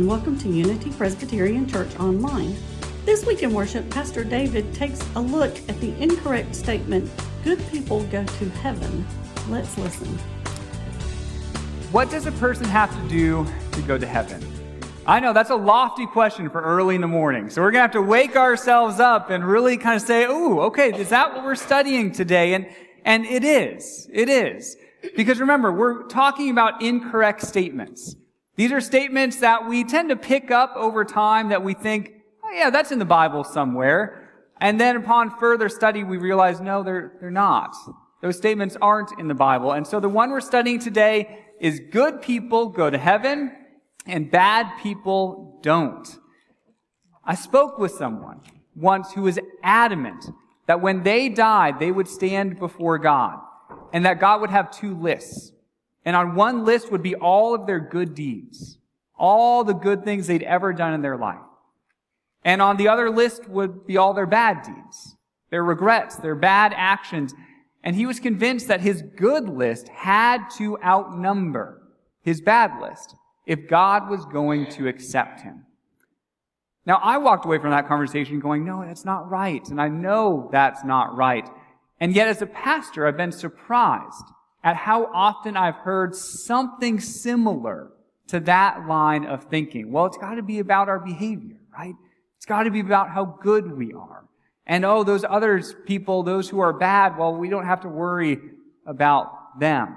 and welcome to Unity Presbyterian Church Online. This week in worship, Pastor David takes a look at the incorrect statement, Good people go to heaven. Let's listen. What does a person have to do to go to heaven? I know that's a lofty question for early in the morning. So we're going to have to wake ourselves up and really kind of say, "Ooh, okay, is that what we're studying today?" And and it is. It is. Because remember, we're talking about incorrect statements. These are statements that we tend to pick up over time that we think, oh yeah, that's in the Bible somewhere. And then upon further study, we realize, no, they're, they're not. Those statements aren't in the Bible. And so the one we're studying today is good people go to heaven and bad people don't. I spoke with someone once who was adamant that when they died, they would stand before God and that God would have two lists. And on one list would be all of their good deeds, all the good things they'd ever done in their life. And on the other list would be all their bad deeds, their regrets, their bad actions. And he was convinced that his good list had to outnumber his bad list if God was going to accept him. Now, I walked away from that conversation going, no, that's not right. And I know that's not right. And yet, as a pastor, I've been surprised at how often I've heard something similar to that line of thinking. Well, it's got to be about our behavior, right? It's got to be about how good we are. And oh, those others people, those who are bad, well, we don't have to worry about them.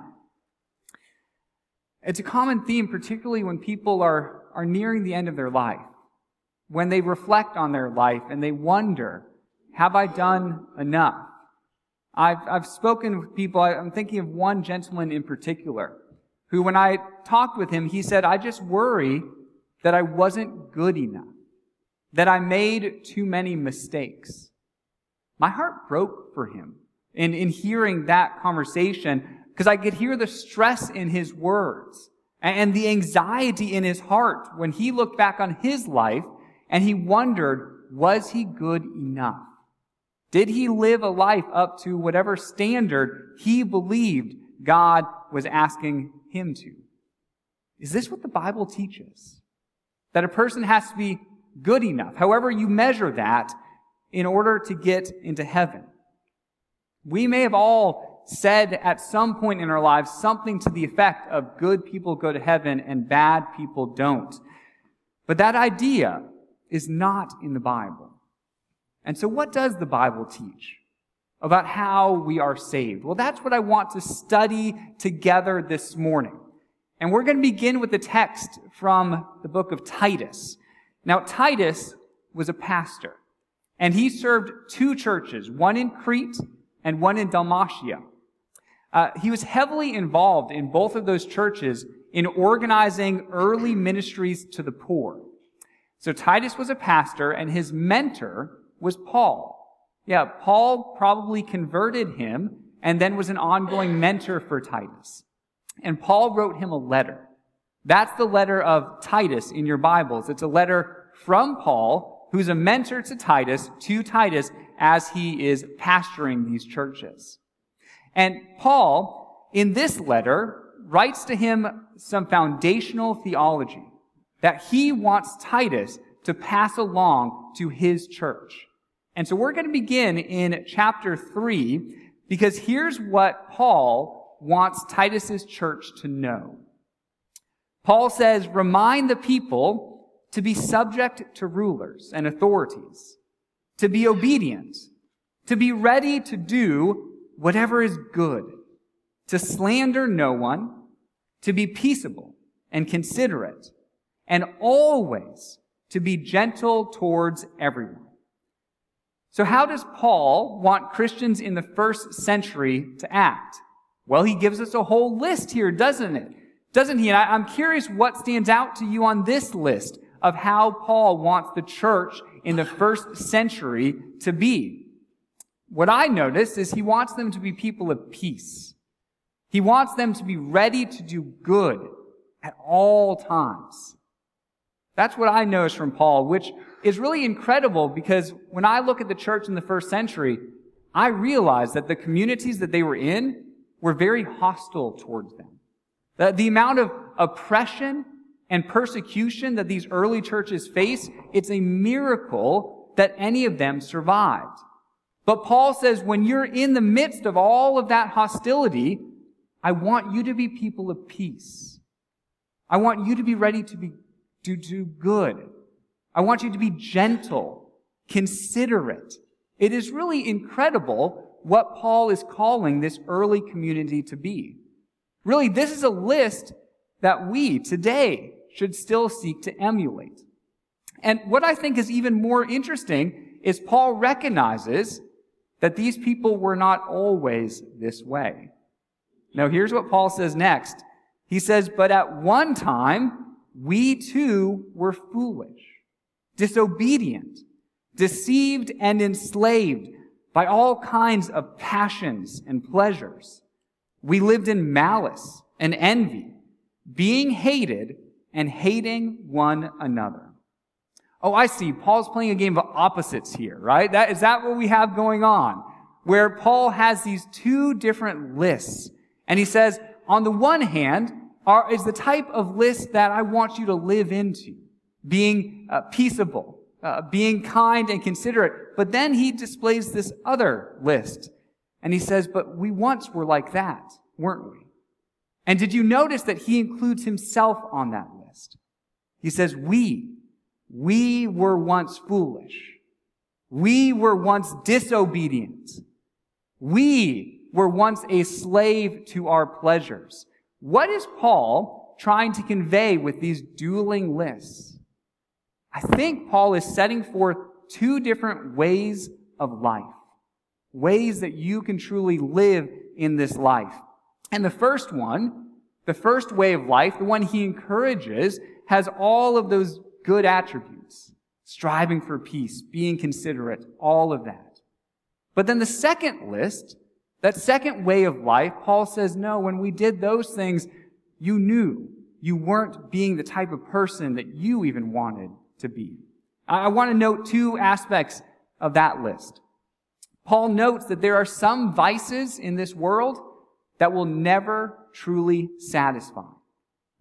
It's a common theme, particularly when people are, are nearing the end of their life. When they reflect on their life and they wonder, have I done enough? I've, I've spoken with people, I'm thinking of one gentleman in particular, who when I talked with him, he said, I just worry that I wasn't good enough, that I made too many mistakes. My heart broke for him in, in hearing that conversation because I could hear the stress in his words and the anxiety in his heart when he looked back on his life and he wondered, was he good enough? Did he live a life up to whatever standard he believed God was asking him to? Is this what the Bible teaches? That a person has to be good enough, however you measure that, in order to get into heaven. We may have all said at some point in our lives something to the effect of good people go to heaven and bad people don't. But that idea is not in the Bible. And so, what does the Bible teach about how we are saved? Well, that's what I want to study together this morning. And we're going to begin with the text from the book of Titus. Now, Titus was a pastor, and he served two churches, one in Crete and one in Dalmatia. Uh, he was heavily involved in both of those churches in organizing early ministries to the poor. So Titus was a pastor, and his mentor was Paul. Yeah, Paul probably converted him and then was an ongoing mentor for Titus. And Paul wrote him a letter. That's the letter of Titus in your Bibles. It's a letter from Paul, who's a mentor to Titus, to Titus, as he is pastoring these churches. And Paul, in this letter, writes to him some foundational theology that he wants Titus to pass along to his church. And so we're going to begin in chapter 3 because here's what Paul wants Titus's church to know. Paul says, remind the people to be subject to rulers and authorities, to be obedient, to be ready to do whatever is good, to slander no one, to be peaceable and considerate, and always to be gentle towards everyone. So how does Paul want Christians in the first century to act? Well, he gives us a whole list here, doesn't it? Doesn't he? And I, am curious what stands out to you on this list of how Paul wants the church in the first century to be. What I notice is he wants them to be people of peace. He wants them to be ready to do good at all times. That's what I notice from Paul, which is really incredible because when I look at the church in the first century, I realize that the communities that they were in were very hostile towards them. The, the amount of oppression and persecution that these early churches face, it's a miracle that any of them survived. But Paul says when you're in the midst of all of that hostility, I want you to be people of peace. I want you to be ready to be, to do good. I want you to be gentle, considerate. It is really incredible what Paul is calling this early community to be. Really, this is a list that we today should still seek to emulate. And what I think is even more interesting is Paul recognizes that these people were not always this way. Now, here's what Paul says next. He says, But at one time, we too were foolish, disobedient, deceived, and enslaved by all kinds of passions and pleasures. We lived in malice and envy, being hated and hating one another. Oh, I see. Paul's playing a game of opposites here, right? That, is that what we have going on? Where Paul has these two different lists. And he says, on the one hand, are, is the type of list that I want you to live into. Being uh, peaceable, uh, being kind and considerate. But then he displays this other list. And he says, but we once were like that, weren't we? And did you notice that he includes himself on that list? He says, we, we were once foolish. We were once disobedient. We were once a slave to our pleasures. What is Paul trying to convey with these dueling lists? I think Paul is setting forth two different ways of life. Ways that you can truly live in this life. And the first one, the first way of life, the one he encourages, has all of those good attributes. Striving for peace, being considerate, all of that. But then the second list, that second way of life, Paul says, no, when we did those things, you knew you weren't being the type of person that you even wanted to be. I want to note two aspects of that list. Paul notes that there are some vices in this world that will never truly satisfy.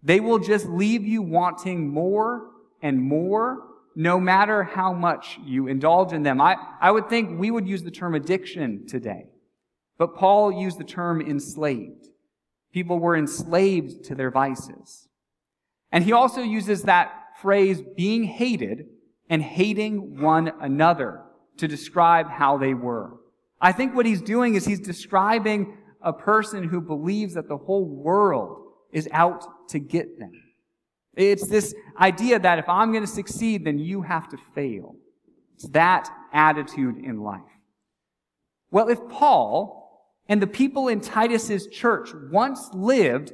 They will just leave you wanting more and more, no matter how much you indulge in them. I, I would think we would use the term addiction today, but Paul used the term enslaved. People were enslaved to their vices. And he also uses that phrase being hated and hating one another to describe how they were. I think what he's doing is he's describing a person who believes that the whole world is out to get them. It's this idea that if I'm going to succeed, then you have to fail. It's that attitude in life. Well, if Paul and the people in Titus's church once lived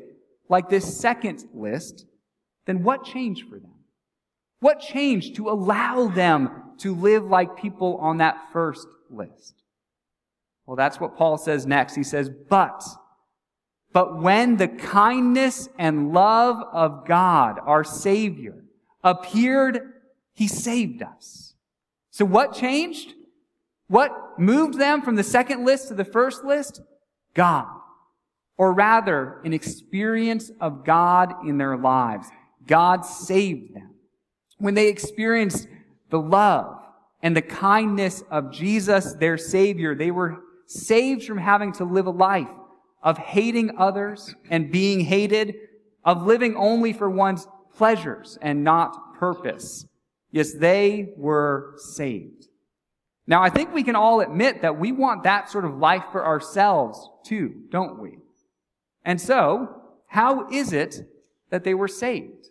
like this second list, then what changed for them? What changed to allow them to live like people on that first list? Well, that's what Paul says next. He says, but, but when the kindness and love of God, our Savior, appeared, He saved us. So what changed? What moved them from the second list to the first list? God. Or rather, an experience of God in their lives. God saved them. When they experienced the love and the kindness of Jesus, their Savior, they were saved from having to live a life of hating others and being hated, of living only for one's pleasures and not purpose. Yes, they were saved. Now, I think we can all admit that we want that sort of life for ourselves too, don't we? And so, how is it that they were saved?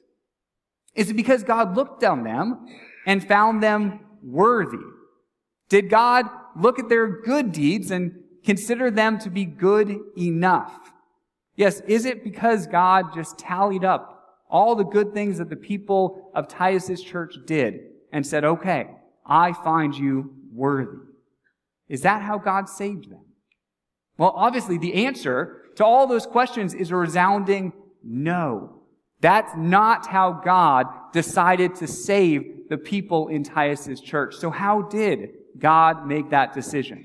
Is it because God looked on them and found them worthy? Did God look at their good deeds and consider them to be good enough? Yes, is it because God just tallied up all the good things that the people of Titus's church did and said, okay, I find you worthy? Is that how God saved them? Well, obviously the answer to all those questions is a resounding no. That's not how God decided to save the people in Titus's church. So how did God make that decision?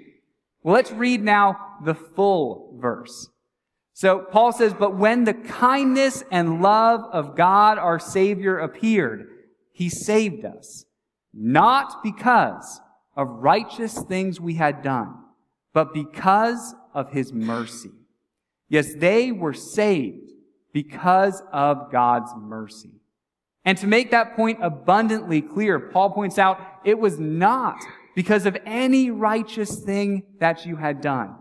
Well, let's read now the full verse. So Paul says, but when the kindness and love of God our Savior appeared, he saved us, not because of righteous things we had done, but because of his mercy. Yes, they were saved because of God's mercy. And to make that point abundantly clear, Paul points out it was not because of any righteous thing that you had done.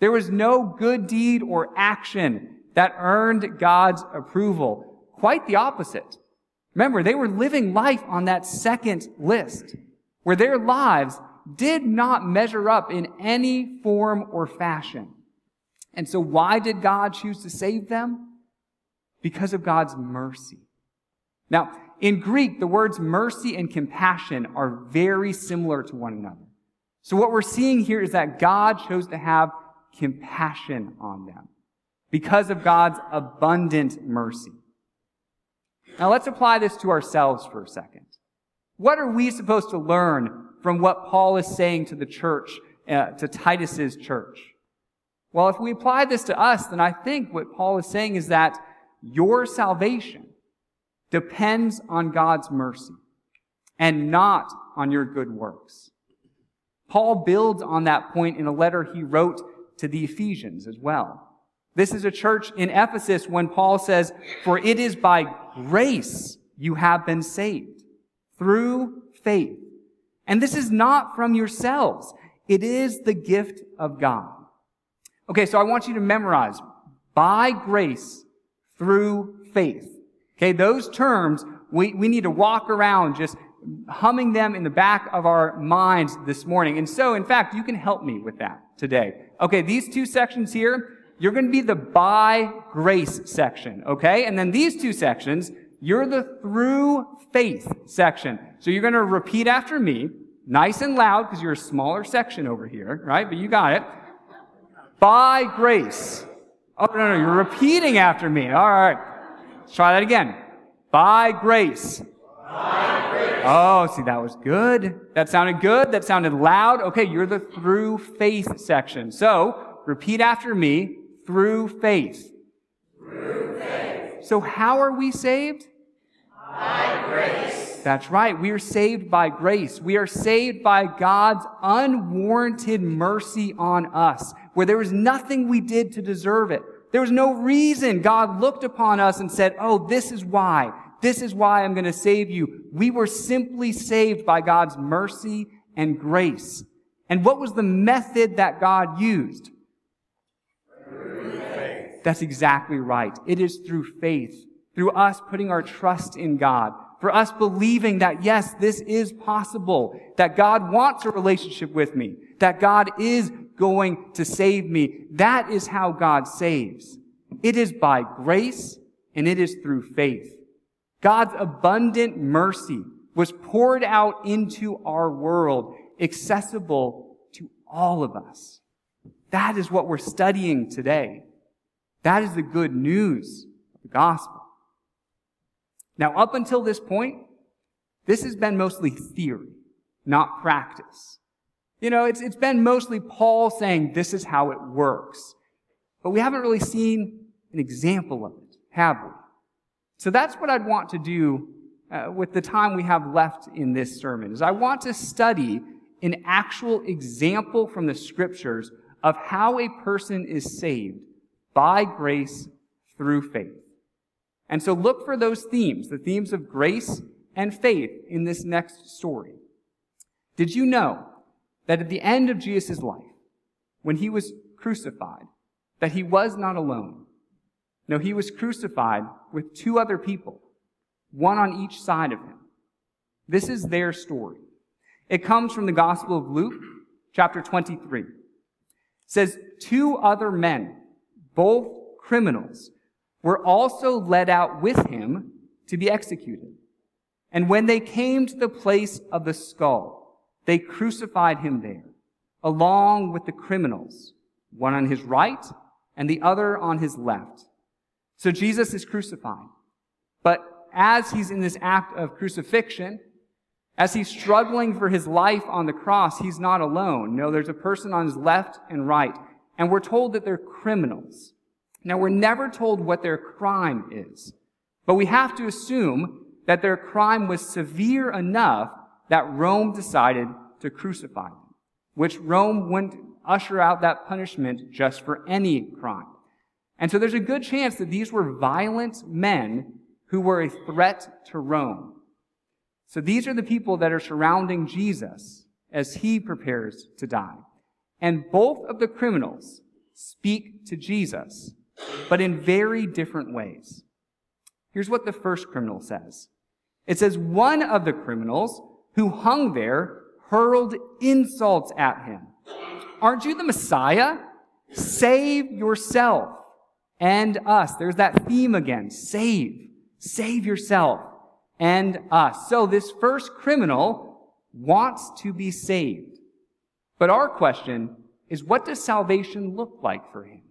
There was no good deed or action that earned God's approval. Quite the opposite. Remember, they were living life on that second list, where their lives did not measure up in any form or fashion. And so why did God choose to save them? Because of God's mercy. Now, in Greek, the words mercy and compassion are very similar to one another. So what we're seeing here is that God chose to have compassion on them because of God's abundant mercy. Now let's apply this to ourselves for a second. What are we supposed to learn from what Paul is saying to the church, uh, to Titus's church? Well, if we apply this to us, then I think what Paul is saying is that your salvation depends on God's mercy and not on your good works. Paul builds on that point in a letter he wrote to the Ephesians as well. This is a church in Ephesus when Paul says, For it is by grace you have been saved through faith. And this is not from yourselves. It is the gift of God. Okay, so I want you to memorize by grace through faith. Okay, those terms, we, we need to walk around just humming them in the back of our minds this morning. And so, in fact, you can help me with that today. Okay, these two sections here, you're going to be the by grace section, okay? And then these two sections, you're the through faith section. So you're going to repeat after me, nice and loud, because you're a smaller section over here, right? But you got it. By grace. Oh, no, no, you're repeating after me. All right. Let's try that again. By grace. By grace. Oh, see, that was good. That sounded good. That sounded loud. Okay, you're the through faith section. So, repeat after me. Through faith. Through faith. So, how are we saved? By grace. That's right. We are saved by grace. We are saved by God's unwarranted mercy on us, where there was nothing we did to deserve it. There was no reason God looked upon us and said, Oh, this is why. This is why I'm going to save you. We were simply saved by God's mercy and grace. And what was the method that God used? That's exactly right. It is through faith, through us putting our trust in God, for us believing that yes, this is possible, that God wants a relationship with me, that God is going to save me. That is how God saves. It is by grace and it is through faith. God's abundant mercy was poured out into our world, accessible to all of us. That is what we're studying today. That is the good news of the gospel. Now, up until this point, this has been mostly theory, not practice. You know, it's, it's been mostly Paul saying this is how it works. But we haven't really seen an example of it, have we? So that's what I'd want to do uh, with the time we have left in this sermon, is I want to study an actual example from the scriptures of how a person is saved by grace through faith. And so look for those themes, the themes of grace and faith in this next story. Did you know that at the end of Jesus' life, when he was crucified, that he was not alone. No, he was crucified with two other people, one on each side of him. This is their story. It comes from the Gospel of Luke, chapter 23. It says, two other men, both criminals, were also led out with him to be executed. And when they came to the place of the skull, they crucified him there, along with the criminals, one on his right and the other on his left. So Jesus is crucified. But as he's in this act of crucifixion, as he's struggling for his life on the cross, he's not alone. No, there's a person on his left and right. And we're told that they're criminals. Now, we're never told what their crime is, but we have to assume that their crime was severe enough that Rome decided to crucify them, which Rome wouldn't usher out that punishment just for any crime. And so there's a good chance that these were violent men who were a threat to Rome. So these are the people that are surrounding Jesus as he prepares to die. And both of the criminals speak to Jesus, but in very different ways. Here's what the first criminal says. It says, one of the criminals who hung there hurled insults at him. Aren't you the Messiah? Save yourself and us. There's that theme again. Save. Save yourself and us. So this first criminal wants to be saved. But our question is what does salvation look like for him?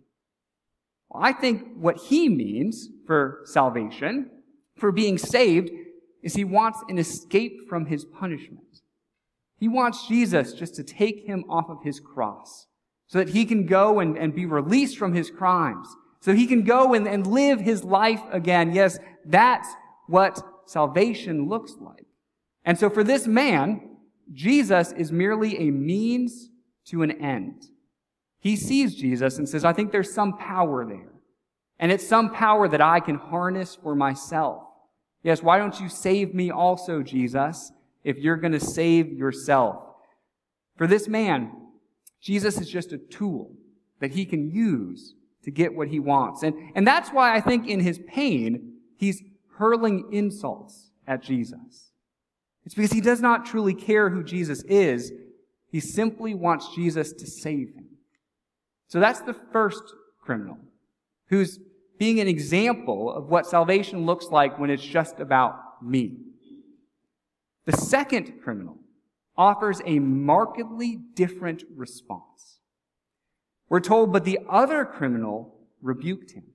Well, I think what he means for salvation, for being saved, is he wants an escape from his punishment. He wants Jesus just to take him off of his cross so that he can go and, and be released from his crimes, so he can go and, and live his life again. Yes, that's what salvation looks like. And so for this man, Jesus is merely a means to an end. He sees Jesus and says, I think there's some power there. And it's some power that I can harness for myself. Yes, why don't you save me also, Jesus, if you're going to save yourself? For this man, Jesus is just a tool that he can use to get what he wants. And, and that's why I think in his pain, he's hurling insults at Jesus. It's because he does not truly care who Jesus is. He simply wants Jesus to save him. So that's the first criminal who's being an example of what salvation looks like when it's just about me. The second criminal offers a markedly different response. We're told, but the other criminal rebuked him.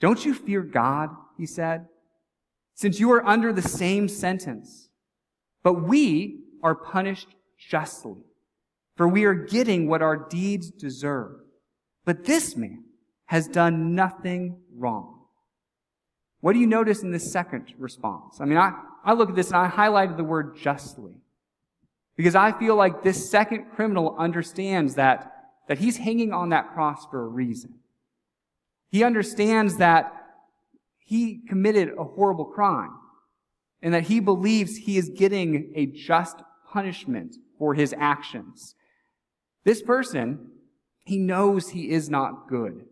Don't you fear God? He said since you are under the same sentence. But we are punished justly, for we are getting what our deeds deserve. But this man has done nothing wrong. What do you notice in this second response? I mean, I, I look at this and I highlighted the word justly. Because I feel like this second criminal understands that, that he's hanging on that cross for a reason. He understands that he committed a horrible crime and that he believes he is getting a just punishment for his actions. This person, he knows he is not good.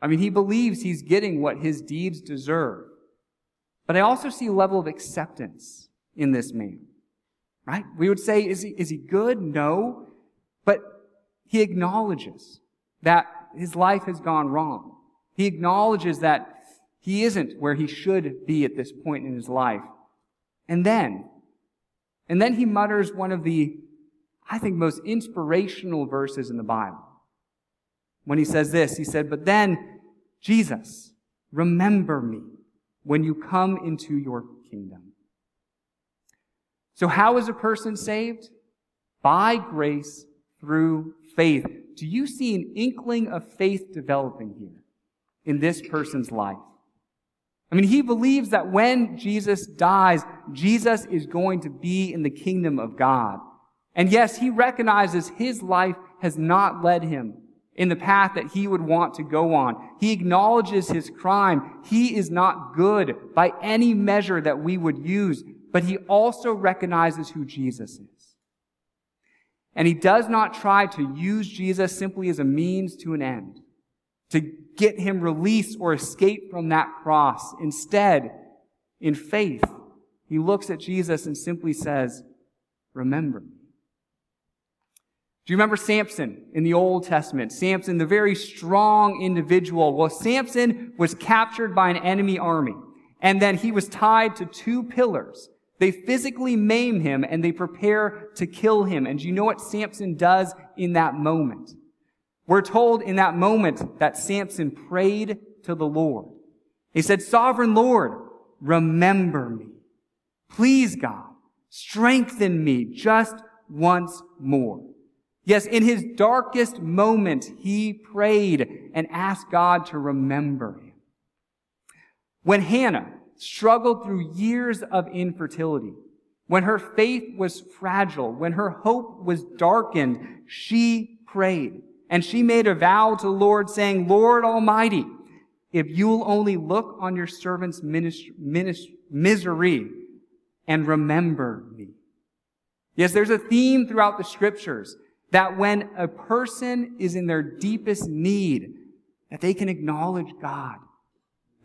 I mean, he believes he's getting what his deeds deserve. But I also see a level of acceptance in this man. Right? We would say, is he, is he good? No. But he acknowledges that his life has gone wrong. He acknowledges that he isn't where he should be at this point in his life. And then, and then he mutters one of the, I think, most inspirational verses in the Bible. When he says this, he said, But then, Jesus, remember me when you come into your kingdom. So, how is a person saved? By grace through faith. Do you see an inkling of faith developing here in this person's life? I mean, he believes that when Jesus dies, Jesus is going to be in the kingdom of God. And yes, he recognizes his life has not led him in the path that he would want to go on. He acknowledges his crime. He is not good by any measure that we would use, but he also recognizes who Jesus is. And he does not try to use Jesus simply as a means to an end to get him released or escape from that cross. Instead, in faith, he looks at Jesus and simply says, Remember me. Do you remember Samson in the Old Testament? Samson, the very strong individual. Well, Samson was captured by an enemy army, and then he was tied to two pillars. They physically maim him and they prepare to kill him. And do you know what Samson does in that moment? We're told in that moment that Samson prayed to the Lord. He said, Sovereign Lord, remember me. Please, God, strengthen me just once more. Yes, in his darkest moment, he prayed and asked God to remember him. When Hannah struggled through years of infertility, when her faith was fragile, when her hope was darkened, she prayed. And she made a vow to the Lord saying, Lord Almighty, if you'll only look on your servant's misery and remember me. Yes, there's a theme throughout the scriptures that when a person is in their deepest need, that they can acknowledge God.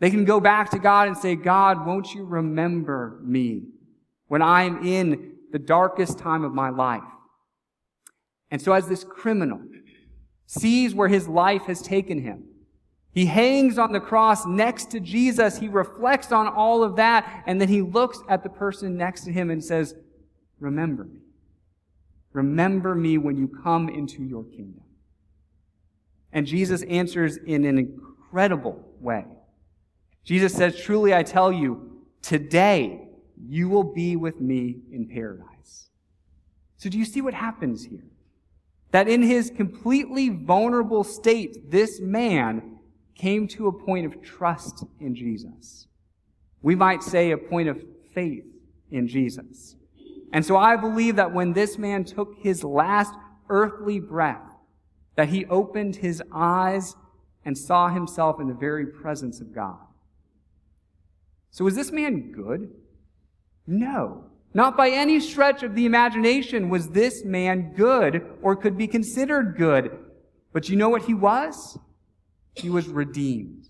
They can go back to God and say, God, won't you remember me when I'm in the darkest time of my life? And so as this criminal sees where his life has taken him, he hangs on the cross next to Jesus. He reflects on all of that. And then he looks at the person next to him and says, remember me. Remember me when you come into your kingdom. And Jesus answers in an incredible way. Jesus says, Truly I tell you, today you will be with me in paradise. So do you see what happens here? That in his completely vulnerable state, this man came to a point of trust in Jesus. We might say a point of faith in Jesus. And so I believe that when this man took his last earthly breath, that he opened his eyes and saw himself in the very presence of God. So was this man good? No. Not by any stretch of the imagination was this man good or could be considered good. But you know what he was? He was redeemed.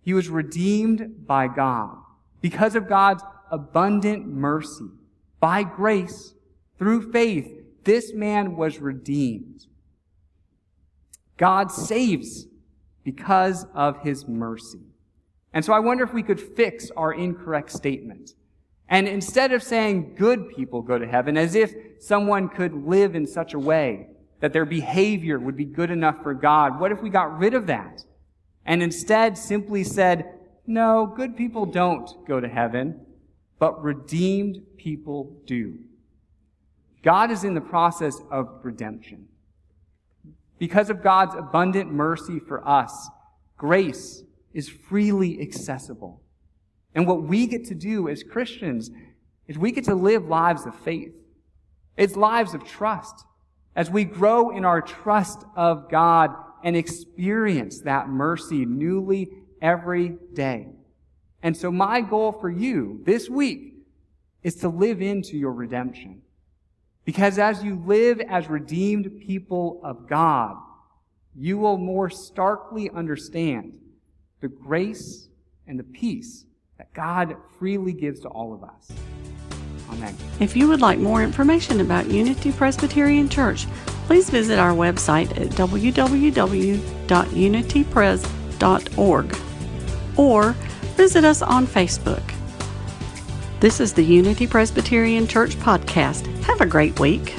He was redeemed by God because of God's abundant mercy. By grace, through faith, this man was redeemed. God saves because of his mercy. And so I wonder if we could fix our incorrect statement. And instead of saying good people go to heaven, as if someone could live in such a way that their behavior would be good enough for God, what if we got rid of that? And instead simply said, no, good people don't go to heaven but redeemed people do. God is in the process of redemption. Because of God's abundant mercy for us, grace is freely accessible. And what we get to do as Christians is we get to live lives of faith. It's lives of trust. As we grow in our trust of God and experience that mercy newly every day. And so my goal for you this week is to live into your redemption. Because as you live as redeemed people of God, you will more starkly understand the grace and the peace that God freely gives to all of us. Amen. If you would like more information about Unity Presbyterian Church, please visit our website at www.unitypres.org or visit us on Facebook. This is the Unity Presbyterian Church Podcast. Have a great week.